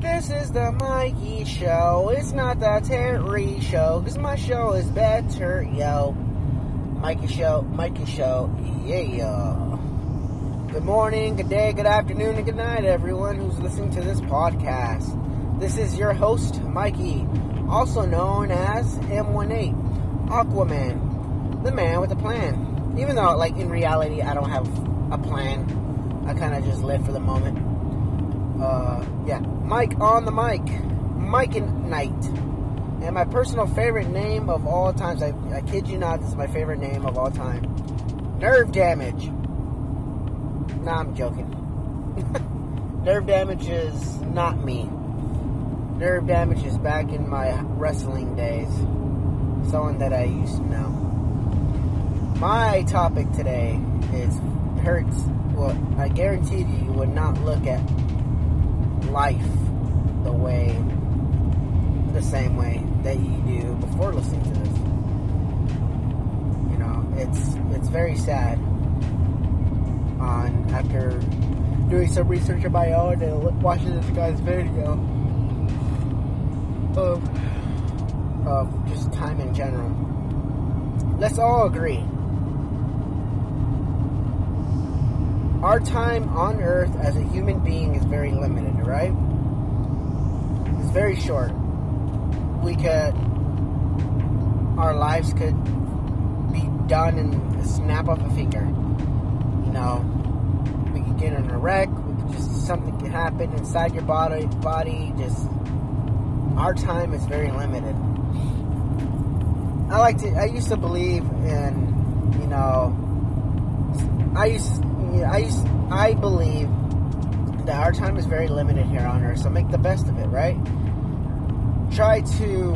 This is the Mikey Show. It's not the Terry Show, because my show is better, yo. Mikey Show, Mikey Show, yeah. Good morning, good day, good afternoon, and good night, everyone who's listening to this podcast. This is your host, Mikey, also known as M18, Aquaman, the man with a plan. Even though, like, in reality, I don't have a plan, I kind of just live for the moment. Uh, yeah, Mike on the mic, Mike and Knight. And my personal favorite name of all times, I, I kid you not, this is my favorite name of all time. Nerve damage. Nah, I'm joking. Nerve damage is not me. Nerve damage is back in my wrestling days. Someone that I used to know. My topic today is hurts. Well, I guarantee you, you would not look at life the way, the same way that you do before listening to this. You know, it's it's very sad. On after doing some research of my own and watching this guy's video of of just time in general. Let's all agree. Our time on Earth as a human being is very limited, right? It's very short. We could, our lives could be done in a snap of a finger. You know, we could get in a wreck. Just something could happen inside your body. Body just our time is very limited. I like to. I used to believe in, you know, I used, I used, I believe that our time is very limited here on Earth. So make the best of it, right? Try to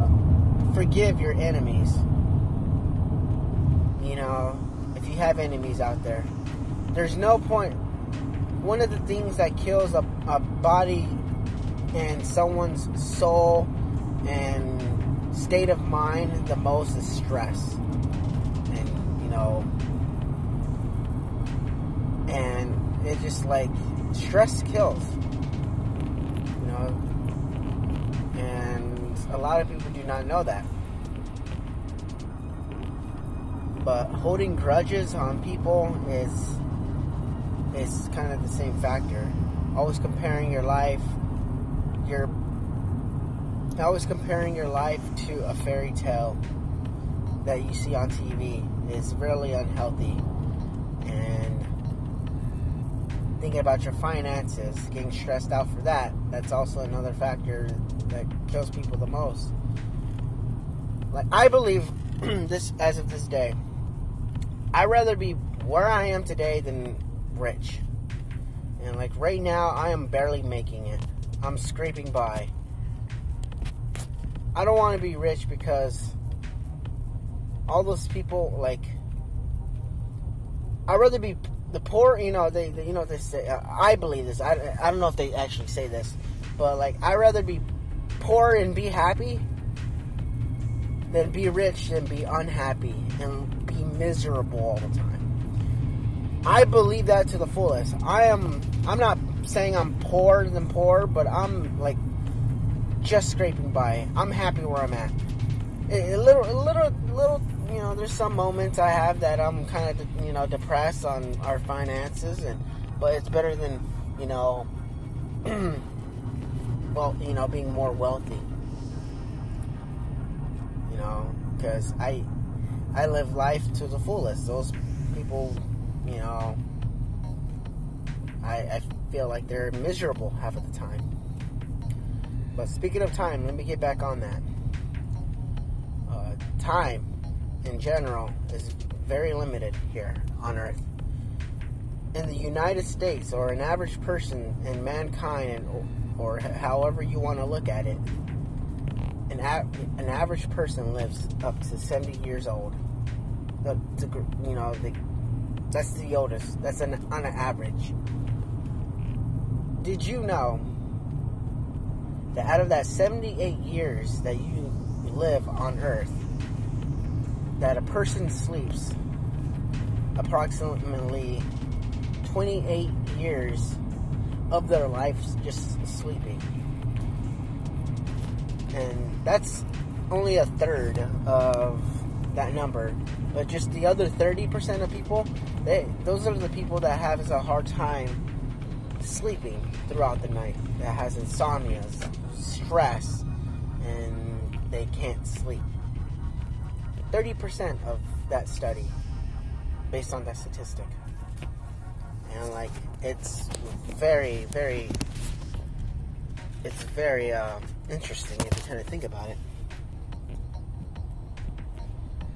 uh, forgive your enemies. You know, if you have enemies out there, there's no point. One of the things that kills a, a body and someone's soul and state of mind the most is stress. Know, and it just like stress kills. You know, and a lot of people do not know that. But holding grudges on people is is kind of the same factor. Always comparing your life, your always comparing your life to a fairy tale that you see on TV is really unhealthy. And thinking about your finances, getting stressed out for that, that's also another factor that kills people the most. Like I believe this as of this day, I'd rather be where I am today than rich. And like right now, I am barely making it. I'm scraping by. I don't want to be rich because all those people like. I'd rather be the poor. You know, they, they you know they say. Uh, I believe this. I, I don't know if they actually say this, but like I'd rather be poor and be happy than be rich and be unhappy and be miserable all the time. I believe that to the fullest. I am. I'm not saying I'm poorer than poor, but I'm like just scraping by. I'm happy where I'm at. A, little, a little, little. You know, there's some moments I have that I'm kind of, you know, depressed on our finances, and but it's better than, you know, well, you know, being more wealthy. You know, because I, I live life to the fullest. Those people you know, I, I feel like they're miserable half of the time. But speaking of time, let me get back on that. Time, in general, is very limited here on Earth. In the United States, or an average person in mankind, or, or however you want to look at it, an, a- an average person lives up to 70 years old. The, the, you know, the that's the oldest. That's an, on an average. Did you know that out of that 78 years that you live on Earth, that a person sleeps approximately 28 years of their lives just sleeping. And that's only a third of that number. But just the other 30% of people, they those are the people that have a hard time sleeping throughout the night, that has insomnia, stress, and they can't sleep. 30% of that study based on that statistic. And like it's very, very it's very uh, interesting if you kind of think about it.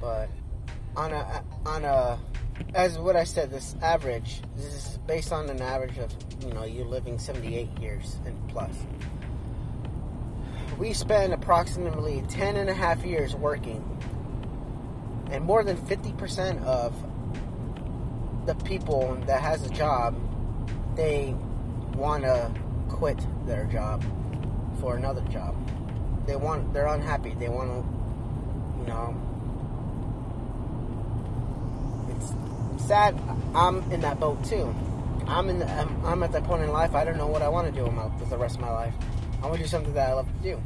But on a on a as what I said, this average this is based on an average of you know you living 78 years and plus. We spend approximately 10 and a half years working, and more than 50% of the people that has a job, they want to quit their job for another job. They want they're unhappy. They want to, you know, it's sad. I'm in that boat too. I'm in. The, I'm, I'm, at that point in life. I don't know what I want to do with the rest of my life. I want to do something that I love to do,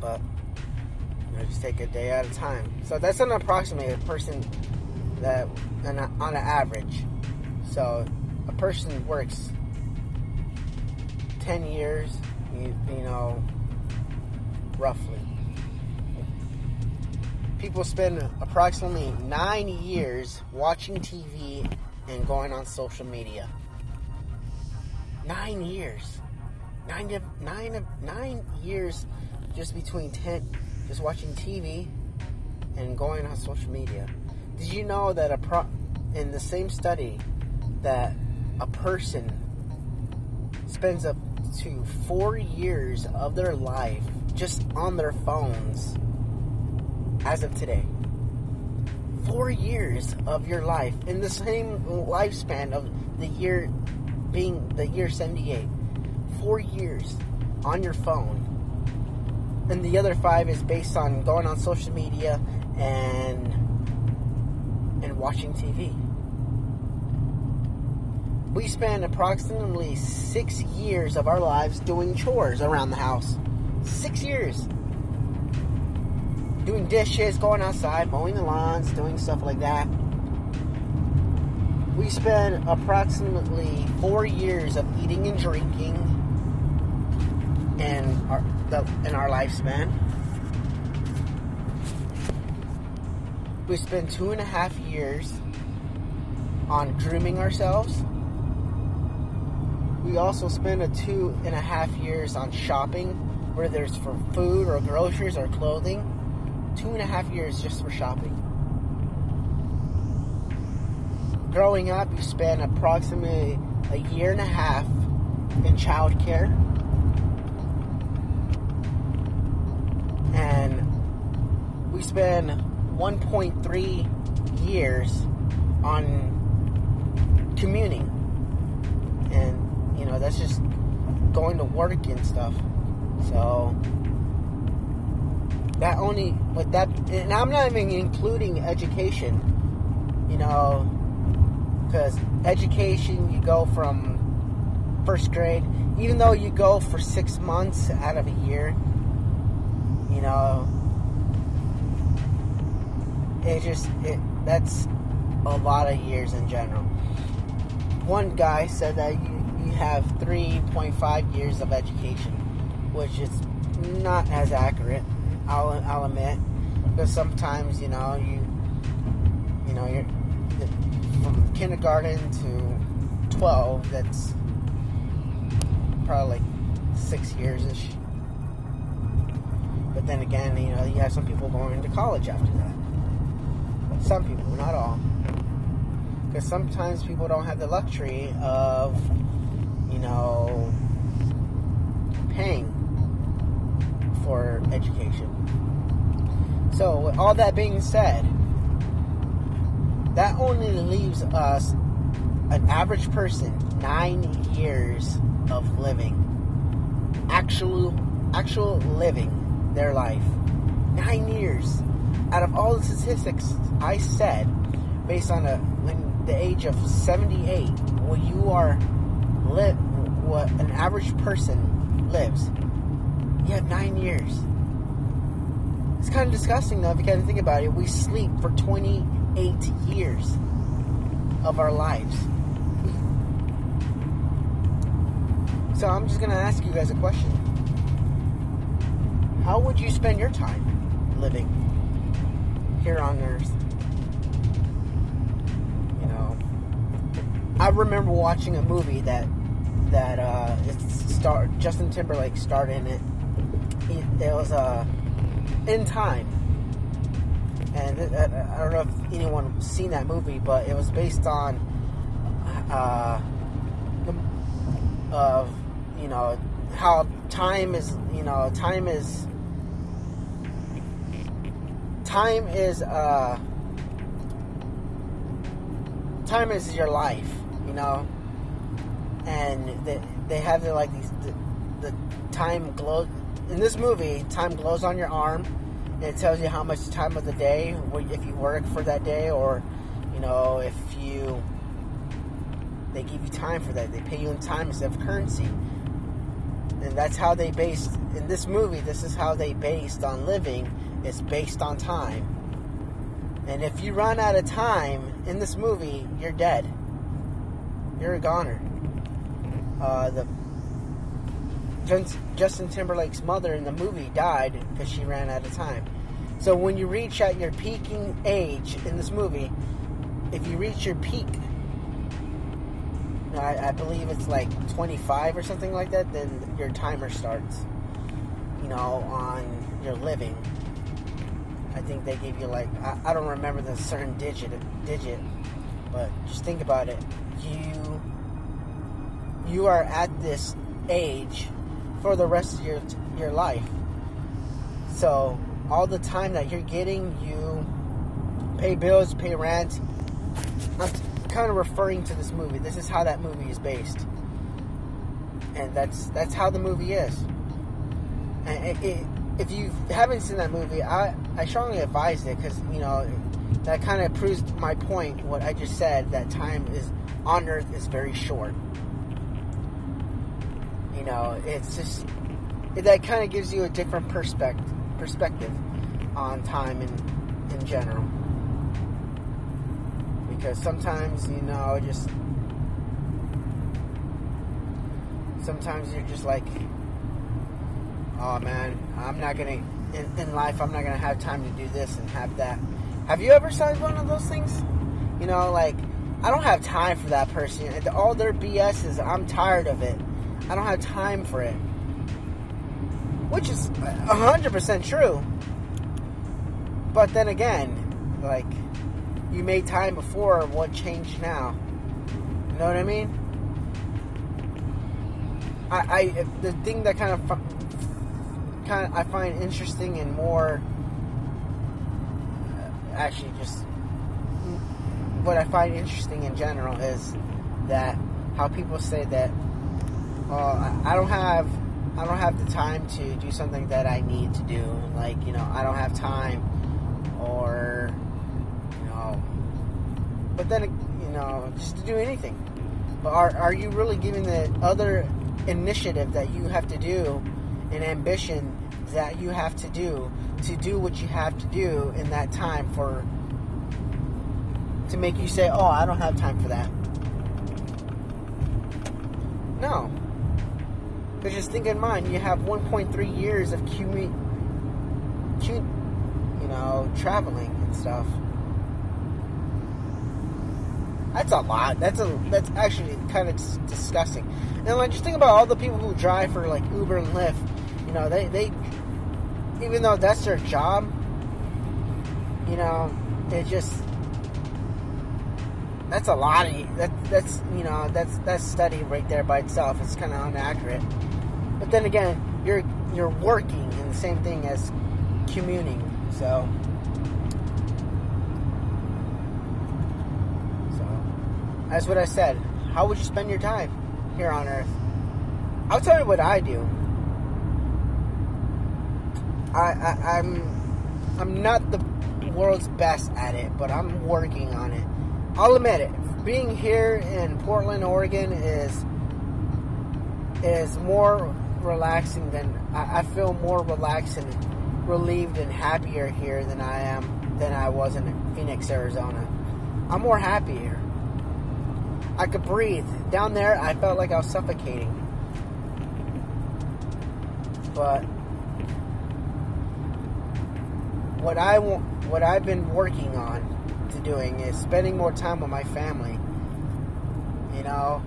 but just take a day at a time. So that's an approximate person that, on, on an average. So a person works ten years. You, you know, roughly people spend approximately nine years watching TV and going on social media. Nine years. Nine of nine nine years just between ten just watching TV and going on social media. Did you know that a pro in the same study that a person spends up to four years of their life just on their phones as of today. Four years of your life in the same lifespan of the year being the year 78. Four years on your phone. And the other five is based on going on social media and and watching TV. We spend approximately six years of our lives doing chores around the house. Six years doing dishes, going outside, mowing the lawns, doing stuff like that. We spend approximately four years of eating and drinking in our, the, in our lifespan. We spend two and a half years on grooming ourselves. We also spend a two and a half years on shopping, whether it's for food or groceries or clothing two and a half years just for shopping. Growing up, you spend approximately a year and a half in childcare. And we spend 1.3 years on commuting. And, you know, that's just going to work and stuff. So, that only with that and i'm not even including education you know because education you go from first grade even though you go for six months out of a year you know it just it that's a lot of years in general one guy said that you, you have 3.5 years of education which is not as accurate I'll, I'll admit, because sometimes you know you you know you're from kindergarten to twelve. That's probably six years ish. But then again, you know, you have some people going into college after that. Some people, not all. Because sometimes people don't have the luxury of, you know, paying for education. So, with all that being said, that only leaves us, an average person, nine years of living. Actual, actual living their life. Nine years. Out of all the statistics I said, based on a, when the age of 78, when you are lit, average person lives, you have nine years. It's kind of disgusting though if you kind of think about it. We sleep for 28 years of our lives. So I'm just going to ask you guys a question. How would you spend your time living here on Earth? You know, I remember watching a movie that that uh, it star Justin Timberlake starred in it. It, was uh, in time, and it, I, I don't know if anyone seen that movie, but it was based on uh, of you know how time is you know time is time is uh time is your life you know? And they, they have the like these the, the time glow in this movie time glows on your arm and it tells you how much time of the day if you work for that day or you know if you they give you time for that they pay you in time instead of currency. And that's how they based in this movie this is how they based on living it's based on time and if you run out of time in this movie you're dead you're a goner uh, the Justin Timberlake's mother in the movie died because she ran out of time. So when you reach at your peaking age in this movie, if you reach your peak I, I believe it's like 25 or something like that, then your timer starts. You know, on your living. I think they give you like I, I don't remember the certain digit digit, but just think about it. You you are at this age for the rest of your your life. So all the time that you're getting, you pay bills, pay rent. I'm, kind of referring to this movie. This is how that movie is based, and that's that's how the movie is. And it, it, if you haven't seen that movie, I I strongly advise it because you know that kind of proves my point. What I just said that time is on Earth is very short. You know, it's just that kind of gives you a different perspective perspective on time in in general because sometimes you know just sometimes you're just like oh man i'm not gonna in, in life i'm not gonna have time to do this and have that. Have you ever said one of those things? You know like i don't have time for that person. All their bs is i'm tired of it. I don't have time for it. Which is uh, 100% true. But then again like you made time before, what changed now? You know what I mean? I, I the thing that kind of kind of I find interesting and more uh, actually just what I find interesting in general is that how people say that uh, I don't have I don't have the time to do something that I need to do like you know I don't have time or you know but then, you know, just to do anything. But are, are you really giving the other initiative that you have to do an ambition that you have to do to do what you have to do in that time for to make you say, "Oh, I don't have time for that." No. But just think in mind, you have 1.3 years of commute, you know, traveling and stuff. That's a lot. That's a that's actually kind of disgusting. And like just think about all the people who drive for like Uber and Lyft. You know, they they even though that's their job, you know, they just that's a lot of that that's you know that's that's study right there by itself. It's kind of inaccurate. But then again, you're you're working in the same thing as commuting. So That's what I said. How would you spend your time here on Earth? I'll tell you what I do. I, I I'm I'm not the world's best at it, but I'm working on it. I'll admit it. Being here in Portland, Oregon is is more relaxing than I, I feel more relaxed and relieved and happier here than I am than I was in Phoenix, Arizona. I'm more happy here. I could breathe. Down there, I felt like I was suffocating. But what I want, what I've been working on to doing is spending more time with my family. You know,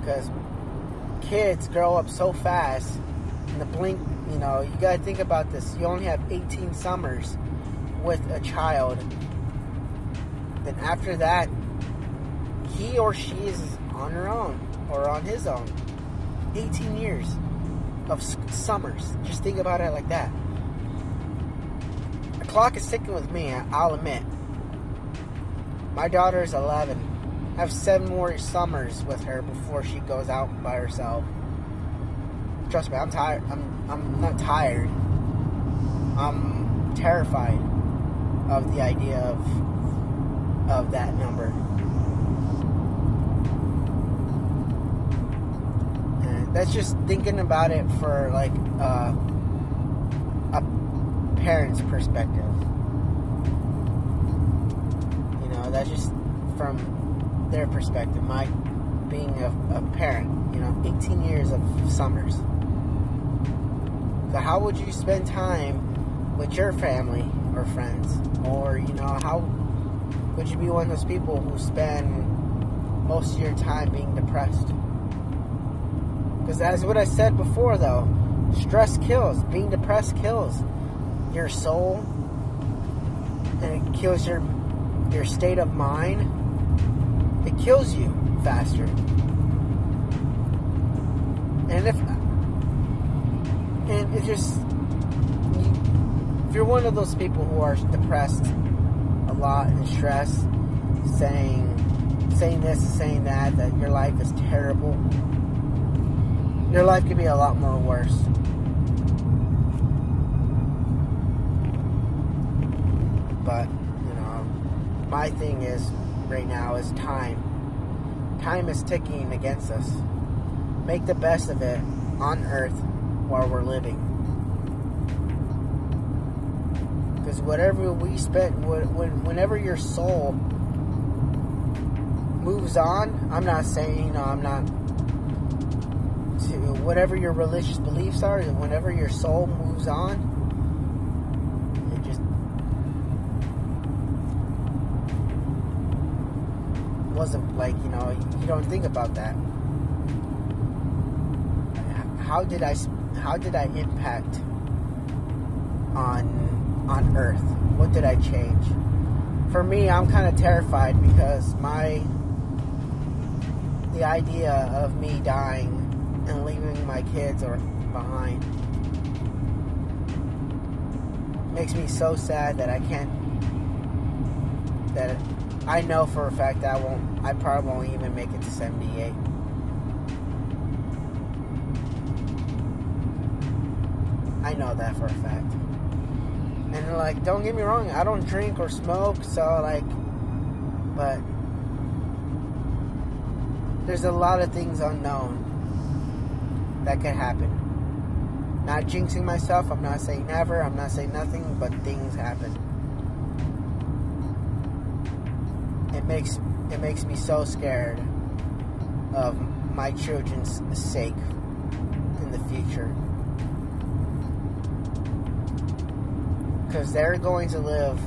because kids grow up so fast in the blink. You know, you got to think about this. You only have 18 summers with a child. Then after that, he or she is on her own or on his own. 18 years of summers. Just think about it like that. Clock is ticking with me, I'll admit. My daughter is 11. I have seven more summers with her before she goes out by herself. Trust me, I'm tired. I'm, I'm not tired. I'm terrified of the idea of, of that number. that's just thinking about it for like uh, parent's perspective. You know, that's just from their perspective. My being a, a parent, you know, 18 years of summers. So, how would you spend time with your family or friends? Or, you know, how would you be one of those people who spend most of your time being depressed? Because as what I said before, though, stress kills. Being depressed kills your soul, and it kills your your state of mind. It kills you faster. And if and it just if you're one of those people who are depressed a lot and stressed, saying saying this, saying that, that your life is terrible your life could be a lot more worse. But, you know, my thing is right now is time. Time is ticking against us. Make the best of it on earth while we're living. Because whatever we spend, whenever your soul moves on, I'm not saying, you know, I'm not to whatever your religious beliefs are, whenever your soul moves on, it just wasn't like, you know, you don't think about that. How did I how did I impact on on earth? What did I change? For me, I'm kind of terrified because my the idea of me dying and leaving my kids or behind makes me so sad that I can't that I know for a fact I won't I probably won't even make it to 78 I know that for a fact and like don't get me wrong I don't drink or smoke so like but there's a lot of things unknown that could happen. Not jinxing myself, I'm not saying never, I'm not saying nothing, but things happen. It makes it makes me so scared of my children's sake in the future. Because they're going to live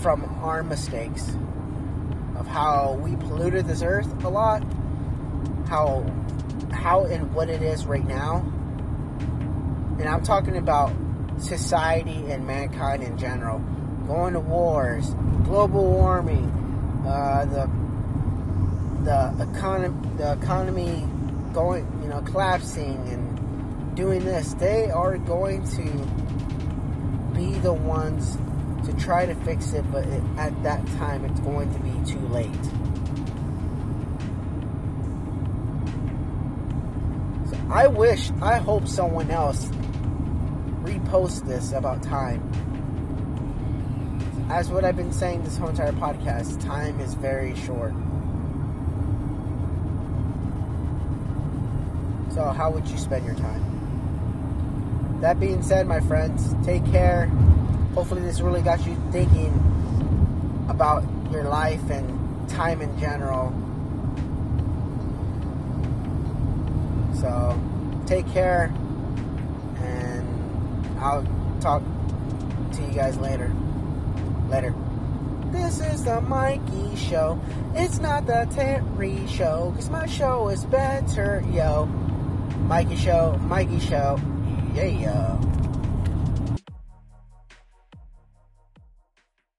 from our mistakes of how we polluted this earth a lot, how how and what it is right now. And I'm talking about society and mankind in general. Going to wars, global warming, uh, the the economy the economy going you know collapsing and doing this. They are going to be the ones to try to fix it, but it, at that time it's going to be too late. So I wish, I hope someone else post this about time. As what I've been saying this whole entire podcast, time is very short. So, how would you spend your time? That being said, my friends, take care. Hopefully, this really got you thinking about your life and time in general. So, take care I'll talk to you guys later. Later. This is the Mikey Show. It's not the Terry Show, because my show is better, yo. Mikey Show, Mikey Show, yeah.